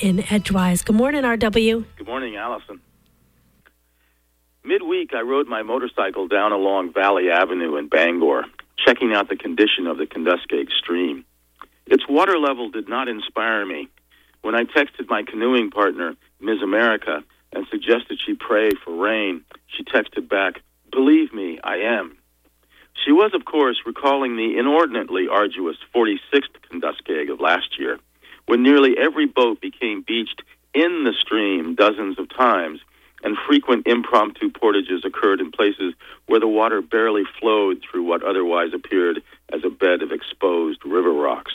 in Edgewise. Good morning, RW. Good morning, Allison. Midweek, I rode my motorcycle down along Valley Avenue in Bangor, checking out the condition of the Kenduskeag stream. Its water level did not inspire me. When I texted my canoeing partner, Ms. America, and suggested she pray for rain, she texted back, Believe me, I am. She was, of course, recalling the inordinately arduous 46th Kenduskeag of last year, when nearly every boat became beached in the stream dozens of times, and frequent impromptu portages occurred in places where the water barely flowed through what otherwise appeared as a bed of exposed river rocks.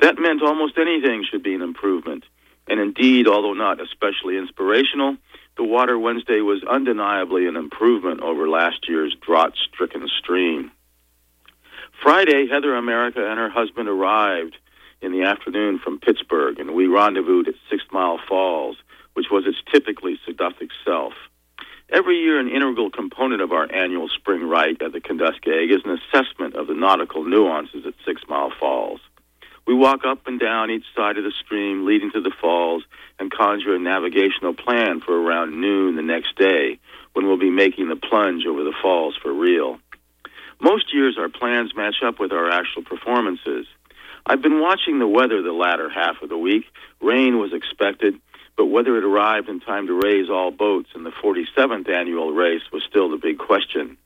That meant almost anything should be an improvement. And indeed, although not especially inspirational, the water Wednesday was undeniably an improvement over last year's drought stricken stream. Friday, Heather America and her husband arrived in the afternoon from Pittsburgh, and we rendezvoused at Six Mile Falls, which was its typically seductive self. Every year, an integral component of our annual spring rite at the Kenduskeag is an assessment of the nautical nuances at Six Mile Falls. We walk up and down each side of the stream leading to the falls and conjure a navigational plan for around noon the next day when we'll be making the plunge over the falls for real. Most years our plans match up with our actual performances. I've been watching the weather the latter half of the week. Rain was expected, but whether it arrived in time to raise all boats in the 47th annual race was still the big question.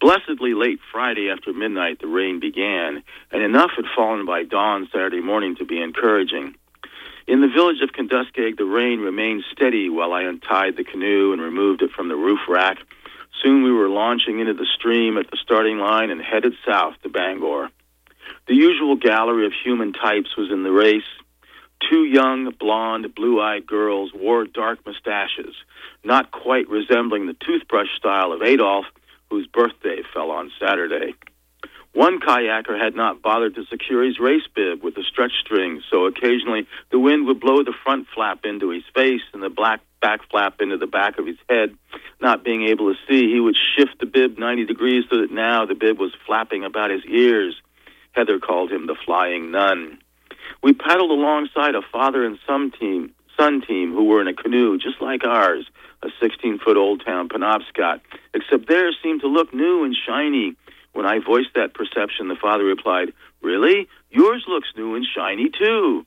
Blessedly late Friday after midnight, the rain began, and enough had fallen by dawn Saturday morning to be encouraging. In the village of Kenduskeag, the rain remained steady while I untied the canoe and removed it from the roof rack. Soon we were launching into the stream at the starting line and headed south to Bangor. The usual gallery of human types was in the race. Two young, blonde, blue eyed girls wore dark mustaches, not quite resembling the toothbrush style of Adolf whose birthday fell on Saturday. One kayaker had not bothered to secure his race bib with the stretch string, so occasionally the wind would blow the front flap into his face and the black back flap into the back of his head. Not being able to see, he would shift the bib 90 degrees so that now the bib was flapping about his ears. Heather called him the flying nun. We paddled alongside a father and son team, son team who were in a canoe just like ours, a 16 foot old town Penobscot, except theirs seemed to look new and shiny. When I voiced that perception, the father replied, Really? Yours looks new and shiny, too.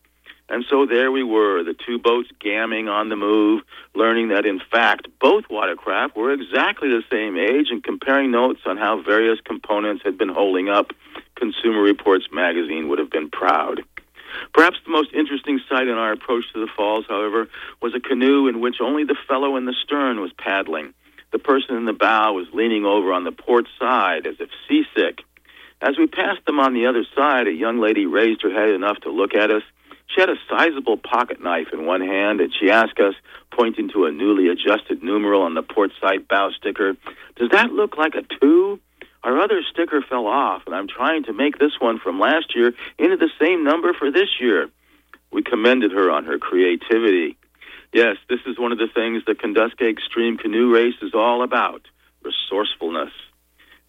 And so there we were, the two boats gamming on the move, learning that in fact both watercraft were exactly the same age and comparing notes on how various components had been holding up. Consumer Reports magazine would have been proud. Perhaps the most interesting sight in our approach to the falls, however, was a canoe in which only the fellow in the stern was paddling. The person in the bow was leaning over on the port side as if seasick. As we passed them on the other side, a young lady raised her head enough to look at us. She had a sizable pocket knife in one hand, and she asked us, pointing to a newly adjusted numeral on the port side bow sticker, Does that look like a two? Our other sticker fell off, and I'm trying to make this one from last year into the same number for this year. We commended her on her creativity. Yes, this is one of the things the Kenduskeag Stream Canoe Race is all about resourcefulness.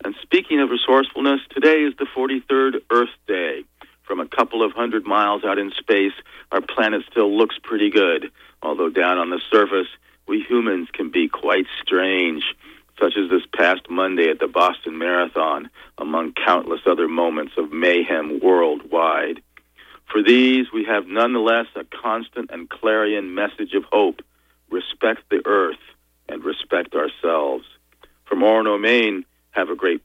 And speaking of resourcefulness, today is the 43rd Earth Day. From a couple of hundred miles out in space, our planet still looks pretty good, although down on the surface, we humans can be quite strange, such as this past Monday at the Boston Marathon, among countless other moments of mayhem worldwide. For these, we have nonetheless a constant and clarion message of hope respect the earth and respect ourselves. From Orono, Maine, have a great.